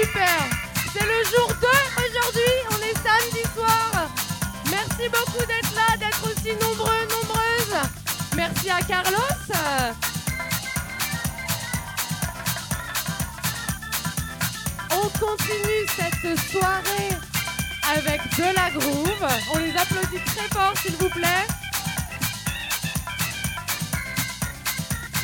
super. C'est le jour 2 aujourd'hui, on est samedi soir. Merci beaucoup d'être là, d'être aussi nombreux, nombreuses. Merci à Carlos. On continue cette soirée avec de la groove. On les applaudit très fort s'il vous plaît.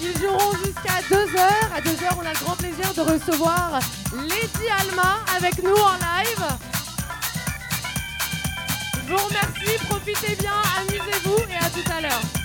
Ils joueront jusqu'à 2h. À 2h, on a le grand plaisir de recevoir Lady Alma avec nous en live. Je vous remercie, profitez bien, amusez-vous et à tout à l'heure.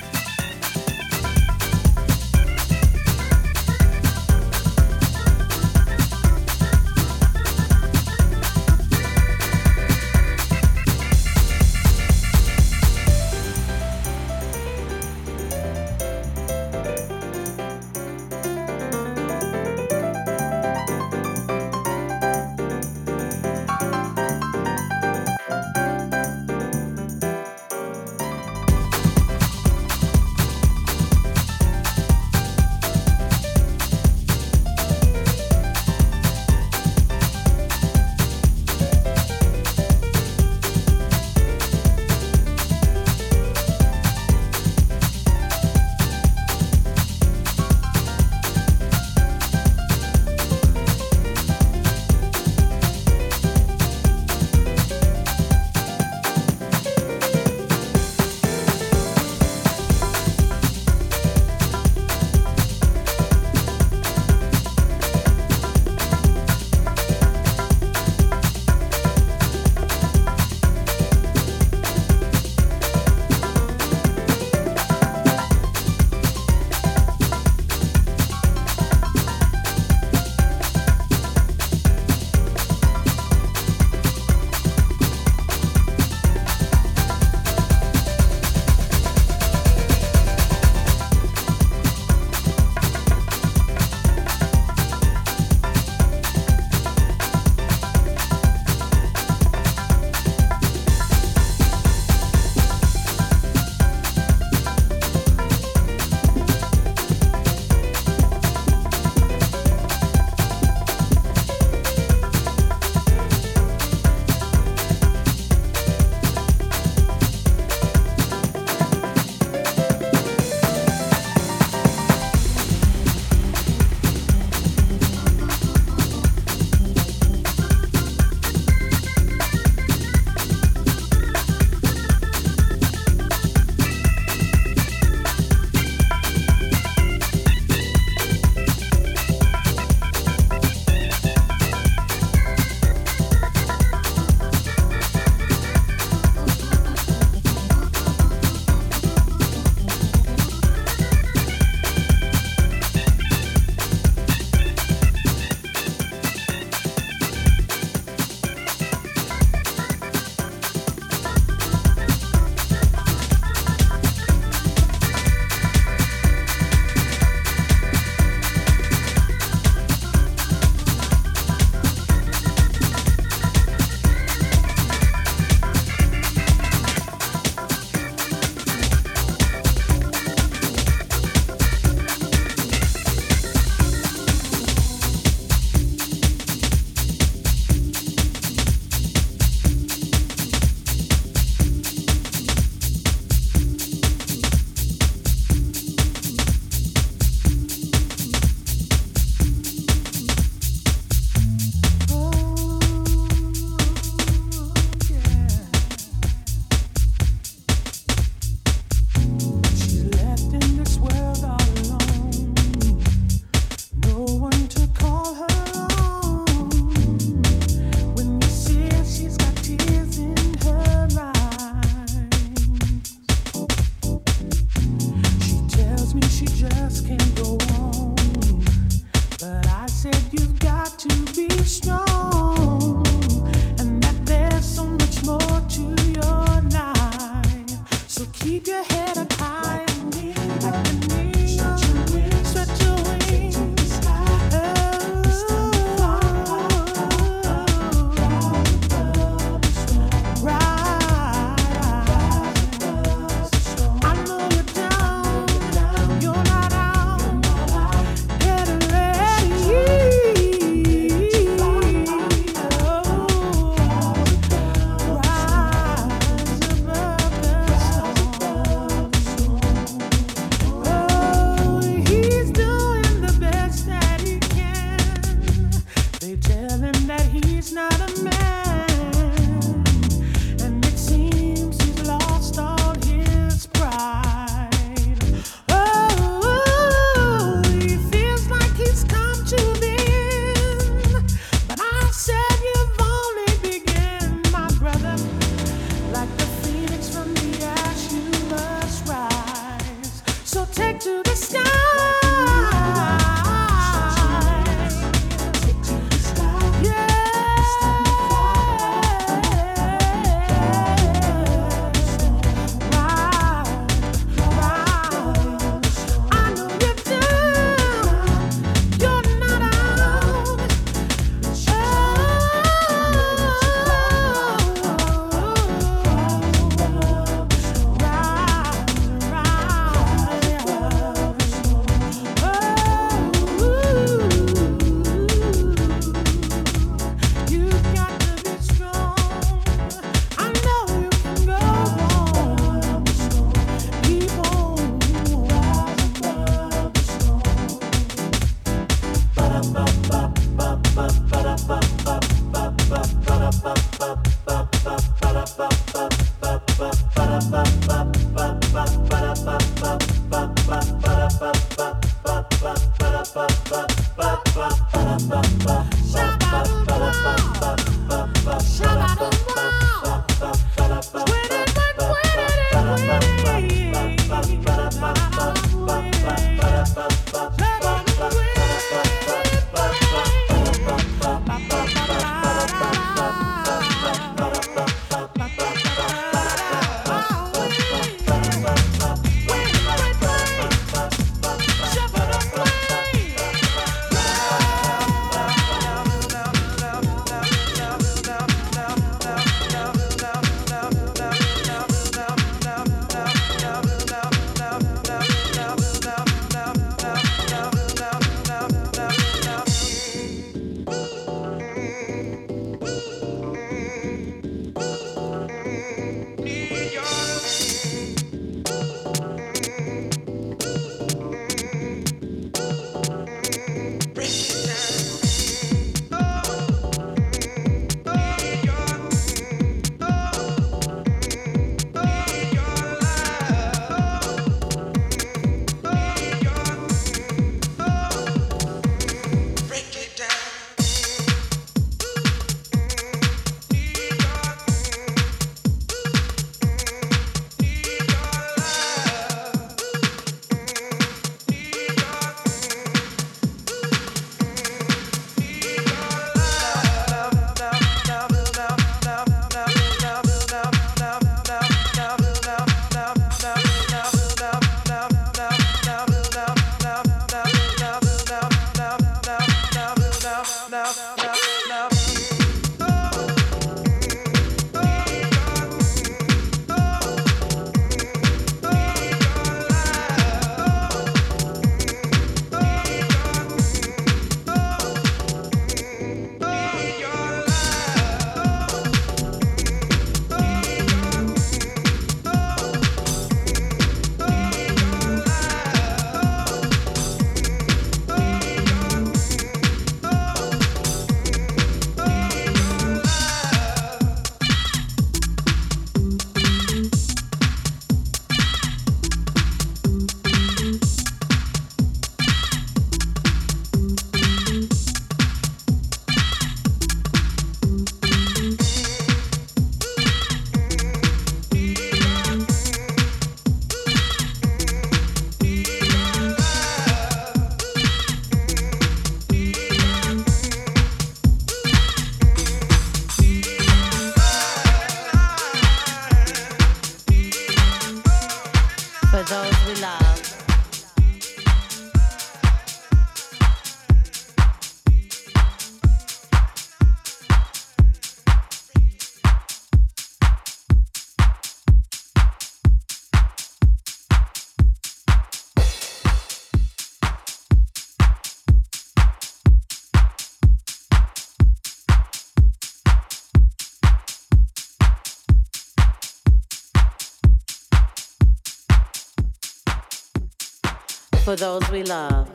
For those we love.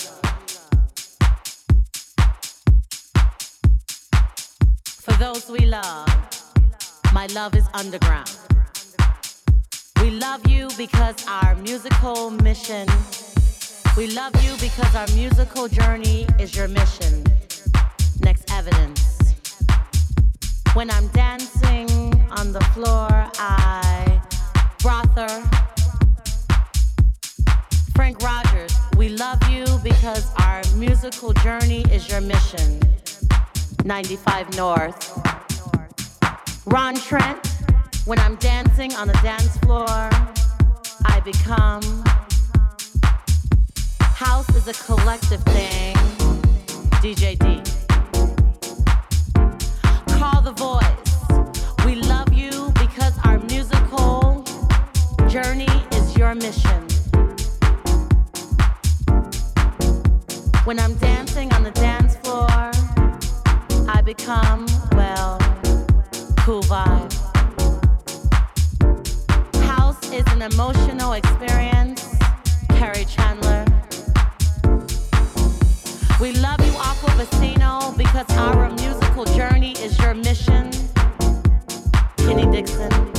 For those we love, my love is underground. We love you because our musical mission. We love you because our musical journey is your mission. Next evidence. When I'm dancing on the floor, I brother. Frank Rogers, we love you because our musical journey is your mission. 95 North. Ron Trent, when I'm dancing on the dance floor, I become. House is a collective thing. DJ D. Call the voice. We love you because our musical journey is your mission. When I'm dancing on the dance floor, I become, well, cool vibe. House is an emotional experience. Kerri Chandler. We love you, Aqua Vecino, because our musical journey is your mission. Kenny Dixon.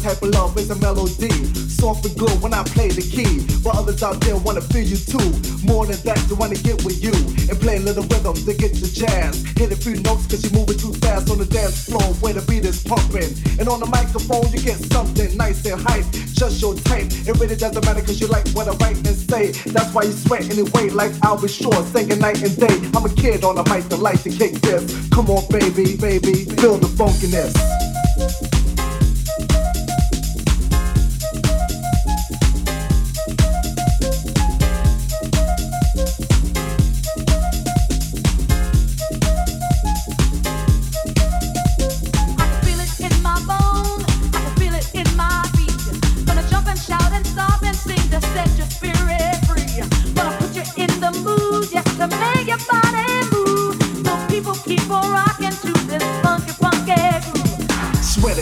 Type of love is a melody. Soft and good when I play the key. But others out there wanna feel you too. More than that, they wanna get with you. And play little rhythms to get the jazz. Hit a few notes cause you're moving too fast on the dance floor where the beat is pumping. And on the microphone, you get something nice and hype. Just your type. It really doesn't matter cause you like what I write and say. That's why you sweat anyway, like be sure, singing night and day. I'm a kid on the mic that likes to kick this. Come on, baby, baby, feel the funkiness.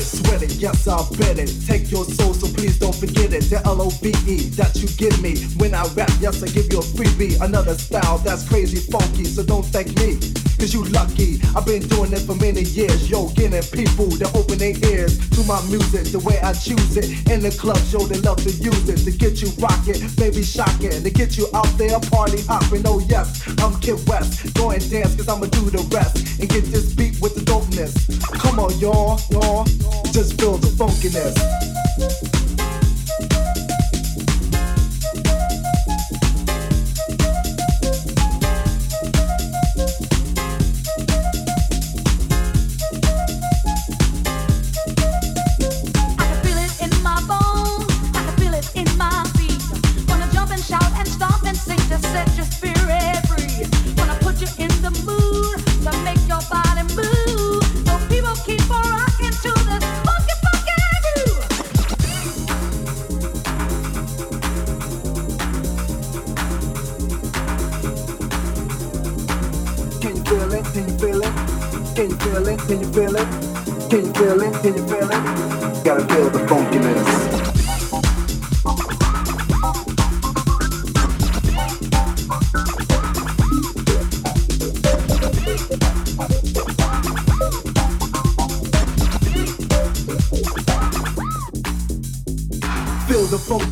Sweat it, yes I bet it. Take your soul, so please don't forget it. The L-O-V-E that you give me when I rap. Yes, I give you a freebie. Another style that's crazy funky, so don't thank me. Cause you lucky, I've been doing it for many years. Yo, getting people to open their ears to my music, the way I choose it. In the club, yo, they love to use it to get you rocking, maybe shocking, to get you out there party hopping. Oh yes, I'm Kid West, go and dance cause I'ma do the rest and get this beat with the dopeness. Come on, y'all, y'all, just feel the funkiness.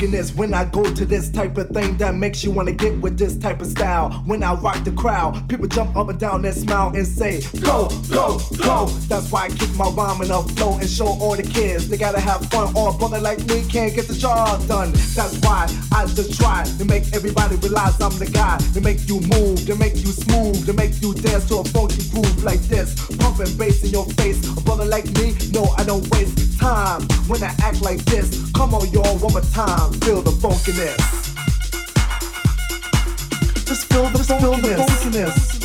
Funkiness when I go to this type of thing that makes you wanna get with this type of style. When I rock the crowd, people jump up and down and smile and say, Go, go, go. That's why I keep my rhyme in a flow and show all the kids they gotta have fun. Or a brother like me can't get the job done. That's why I just try to make everybody realize I'm the guy. To make you move, to make you smooth, to make you dance to a funky groove like this. Pumping bass in your face. A brother like me, no, I don't waste time when I act like this. Come on, y'all, one more time. Feel the funkiness. Just feel the, Just feel the funkiness.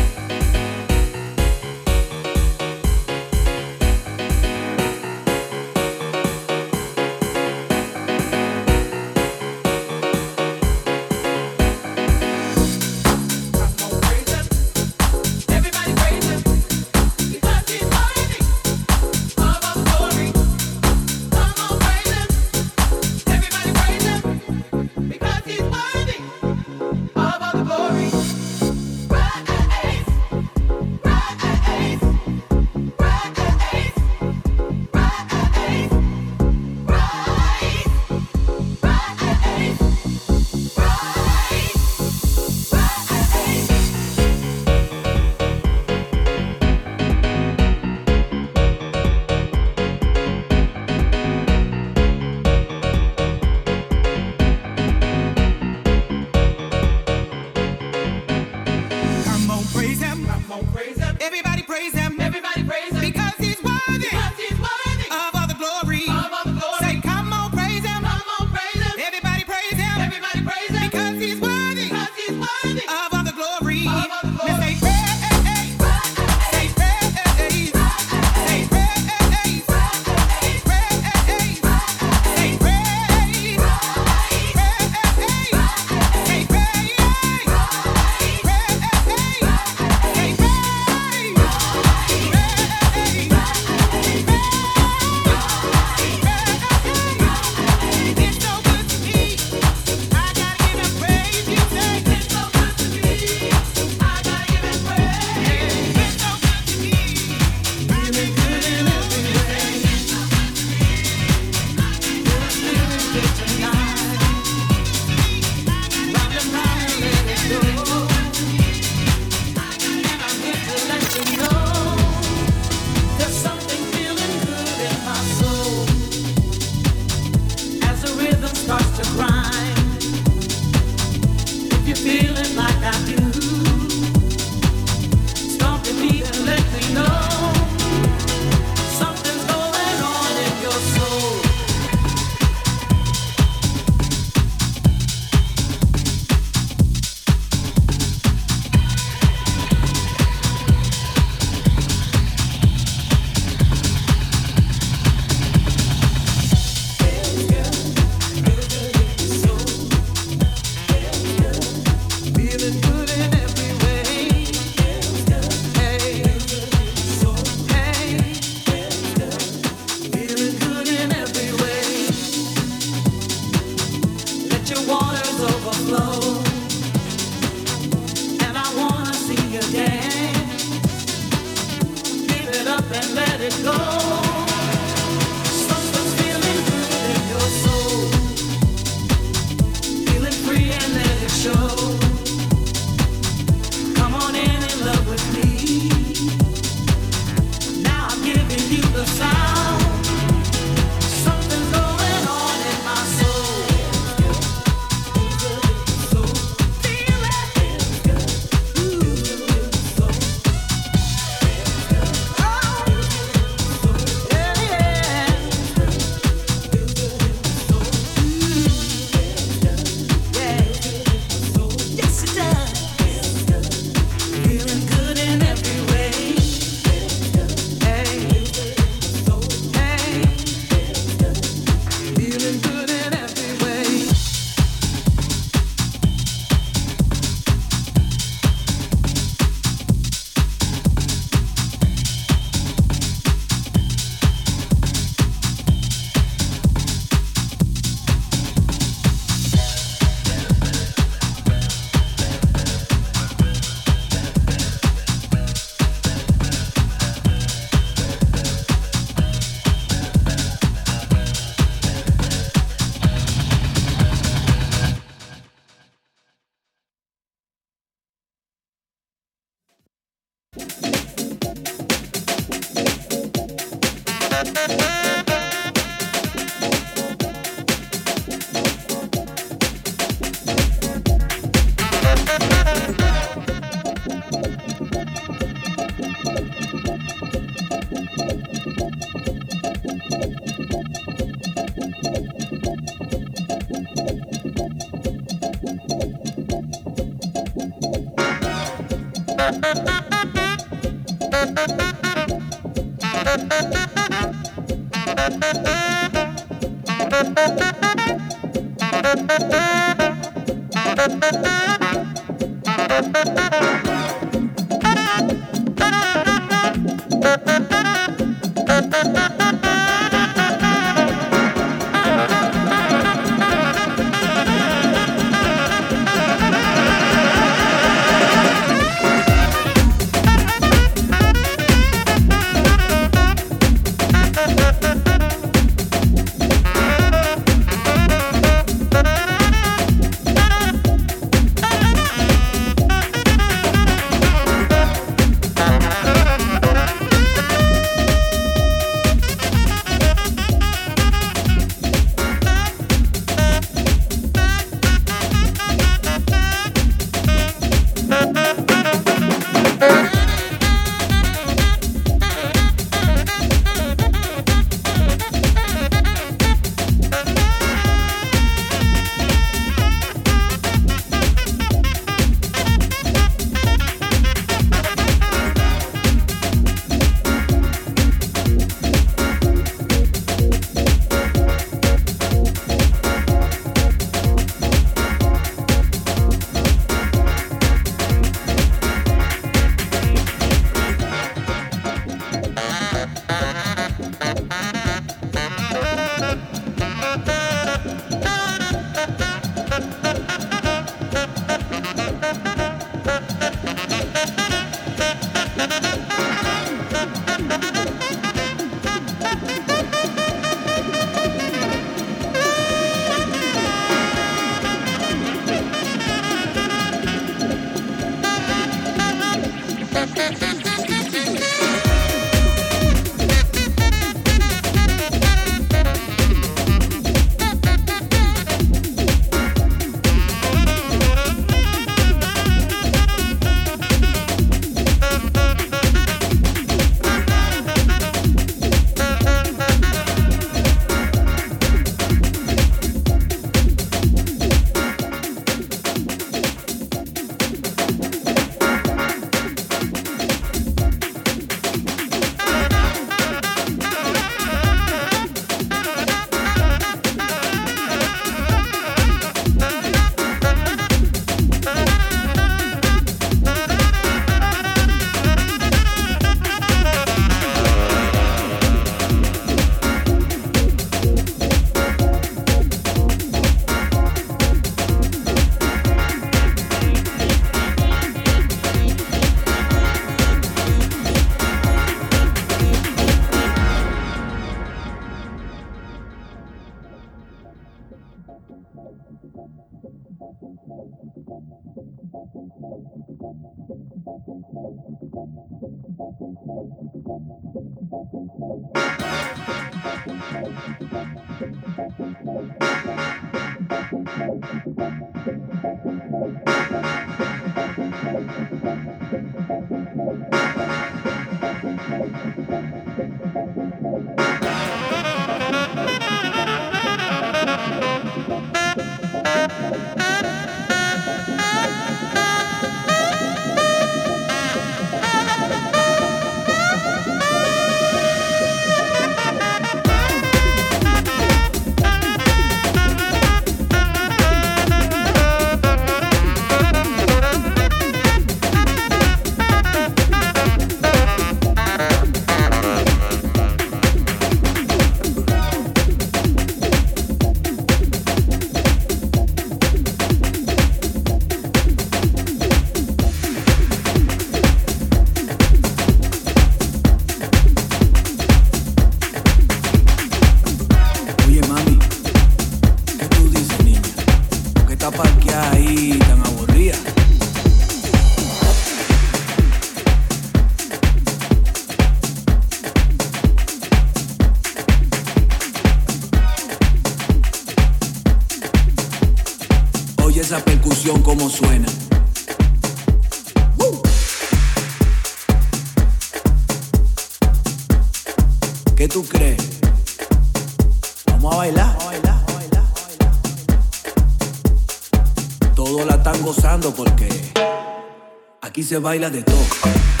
Se baila de todo.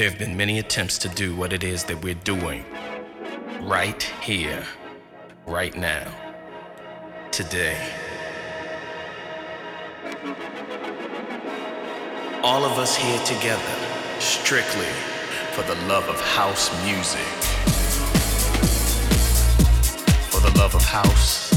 There have been many attempts to do what it is that we're doing right here, right now, today. All of us here together, strictly for the love of house music. For the love of house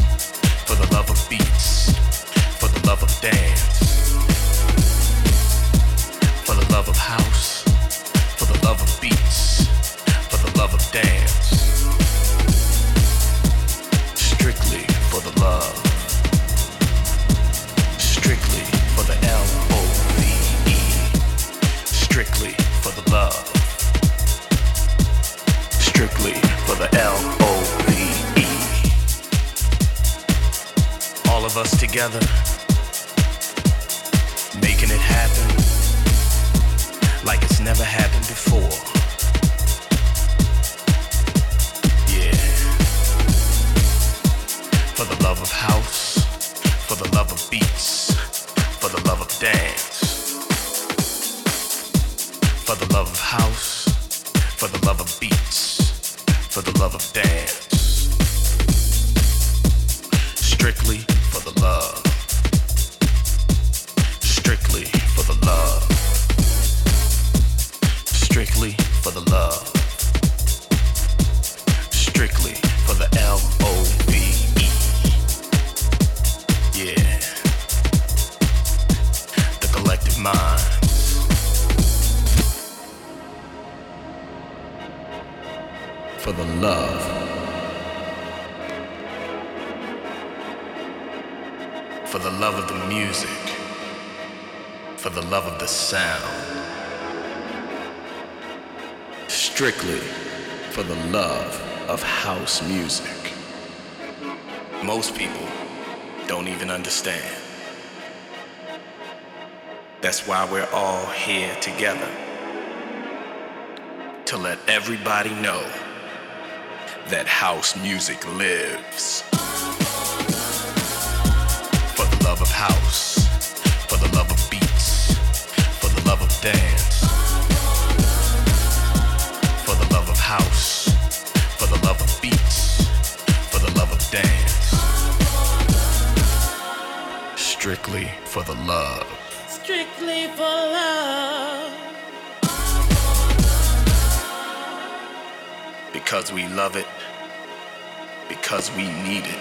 house music most people don't even understand. That's why we're all here together to let everybody know that house music lives. we need it.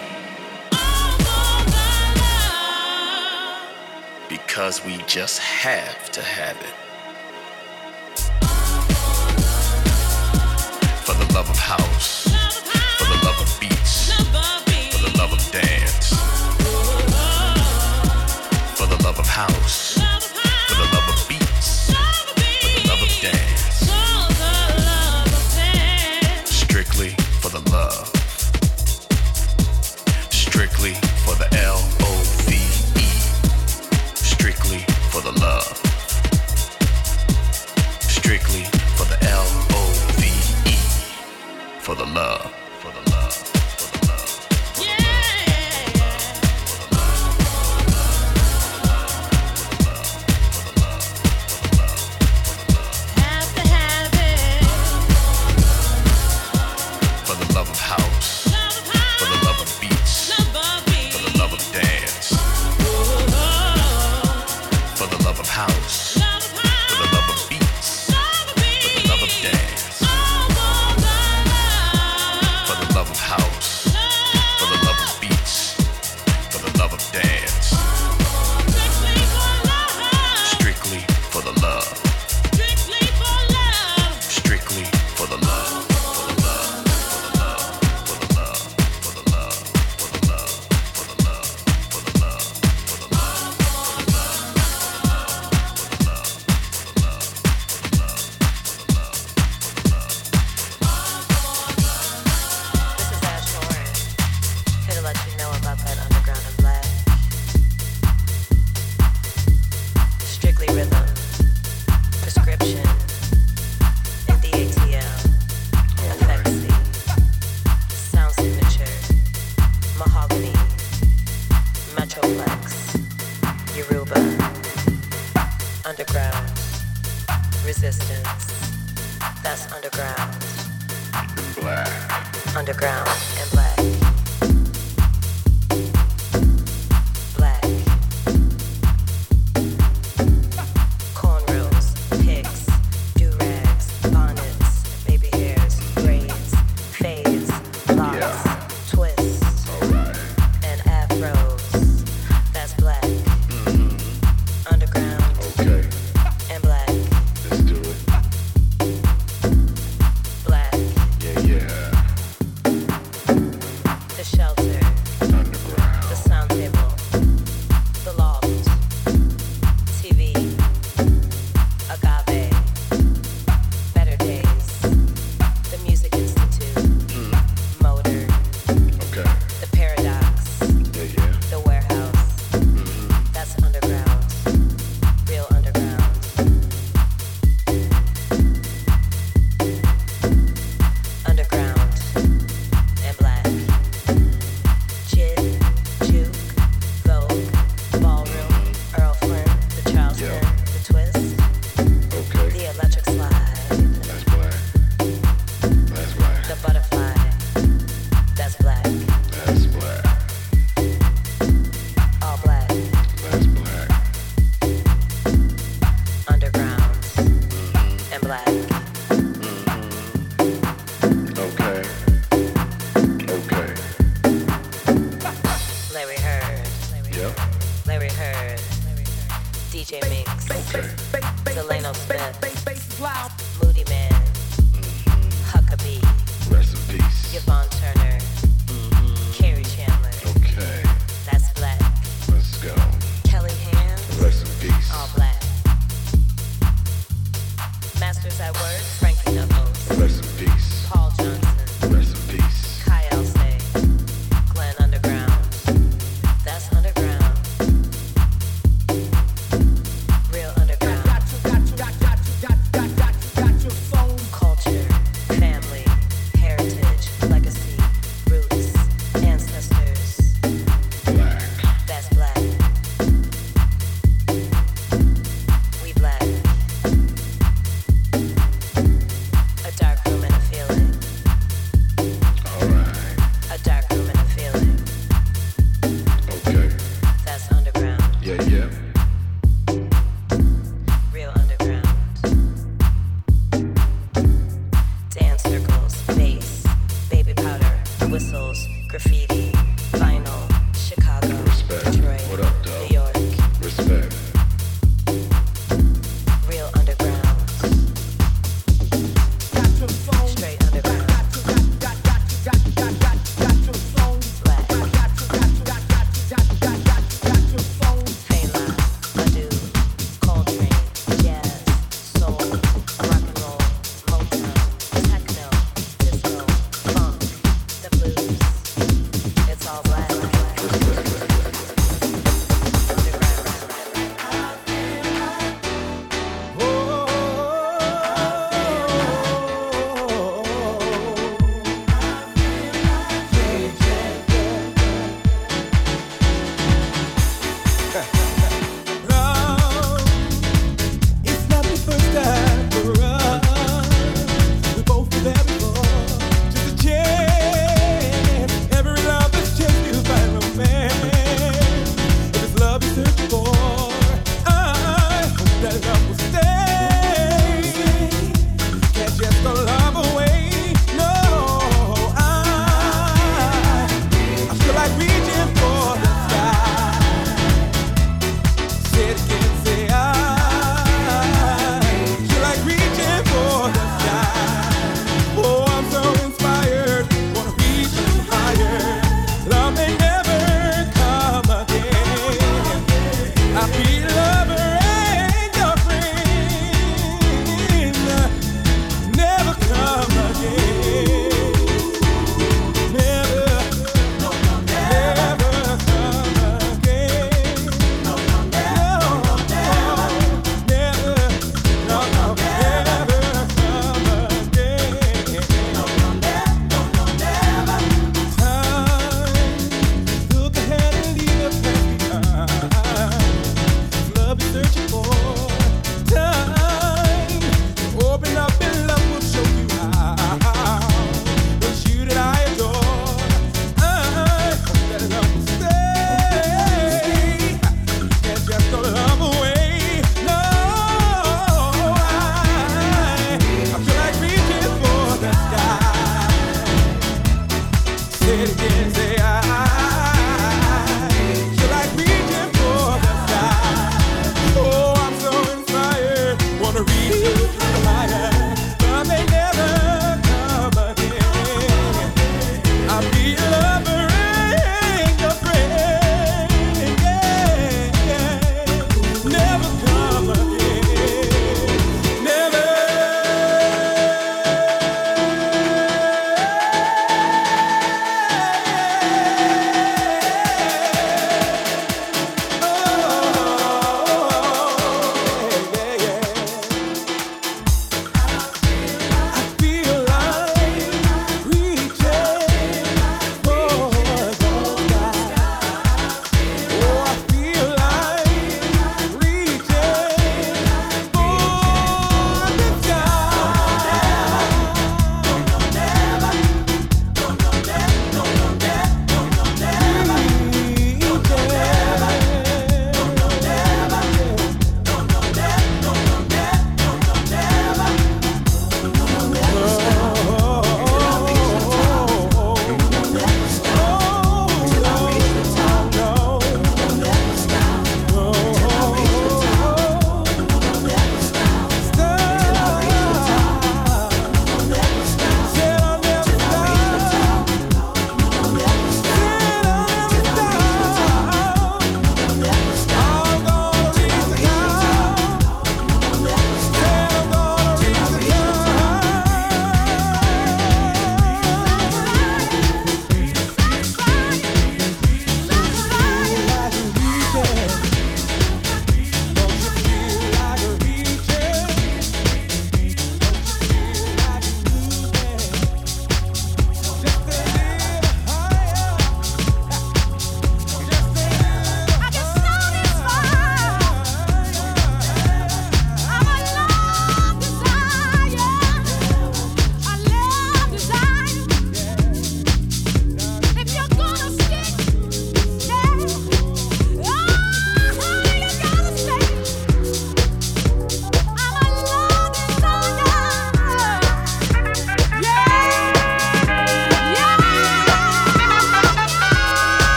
Because we just have to have it.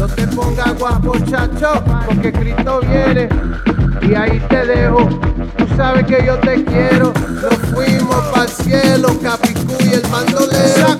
No te pongas guapo, chacho, porque Cristo viene. Y ahí te dejo. Tú sabes que yo te quiero. Nos fuimos para el cielo, y el mandolero.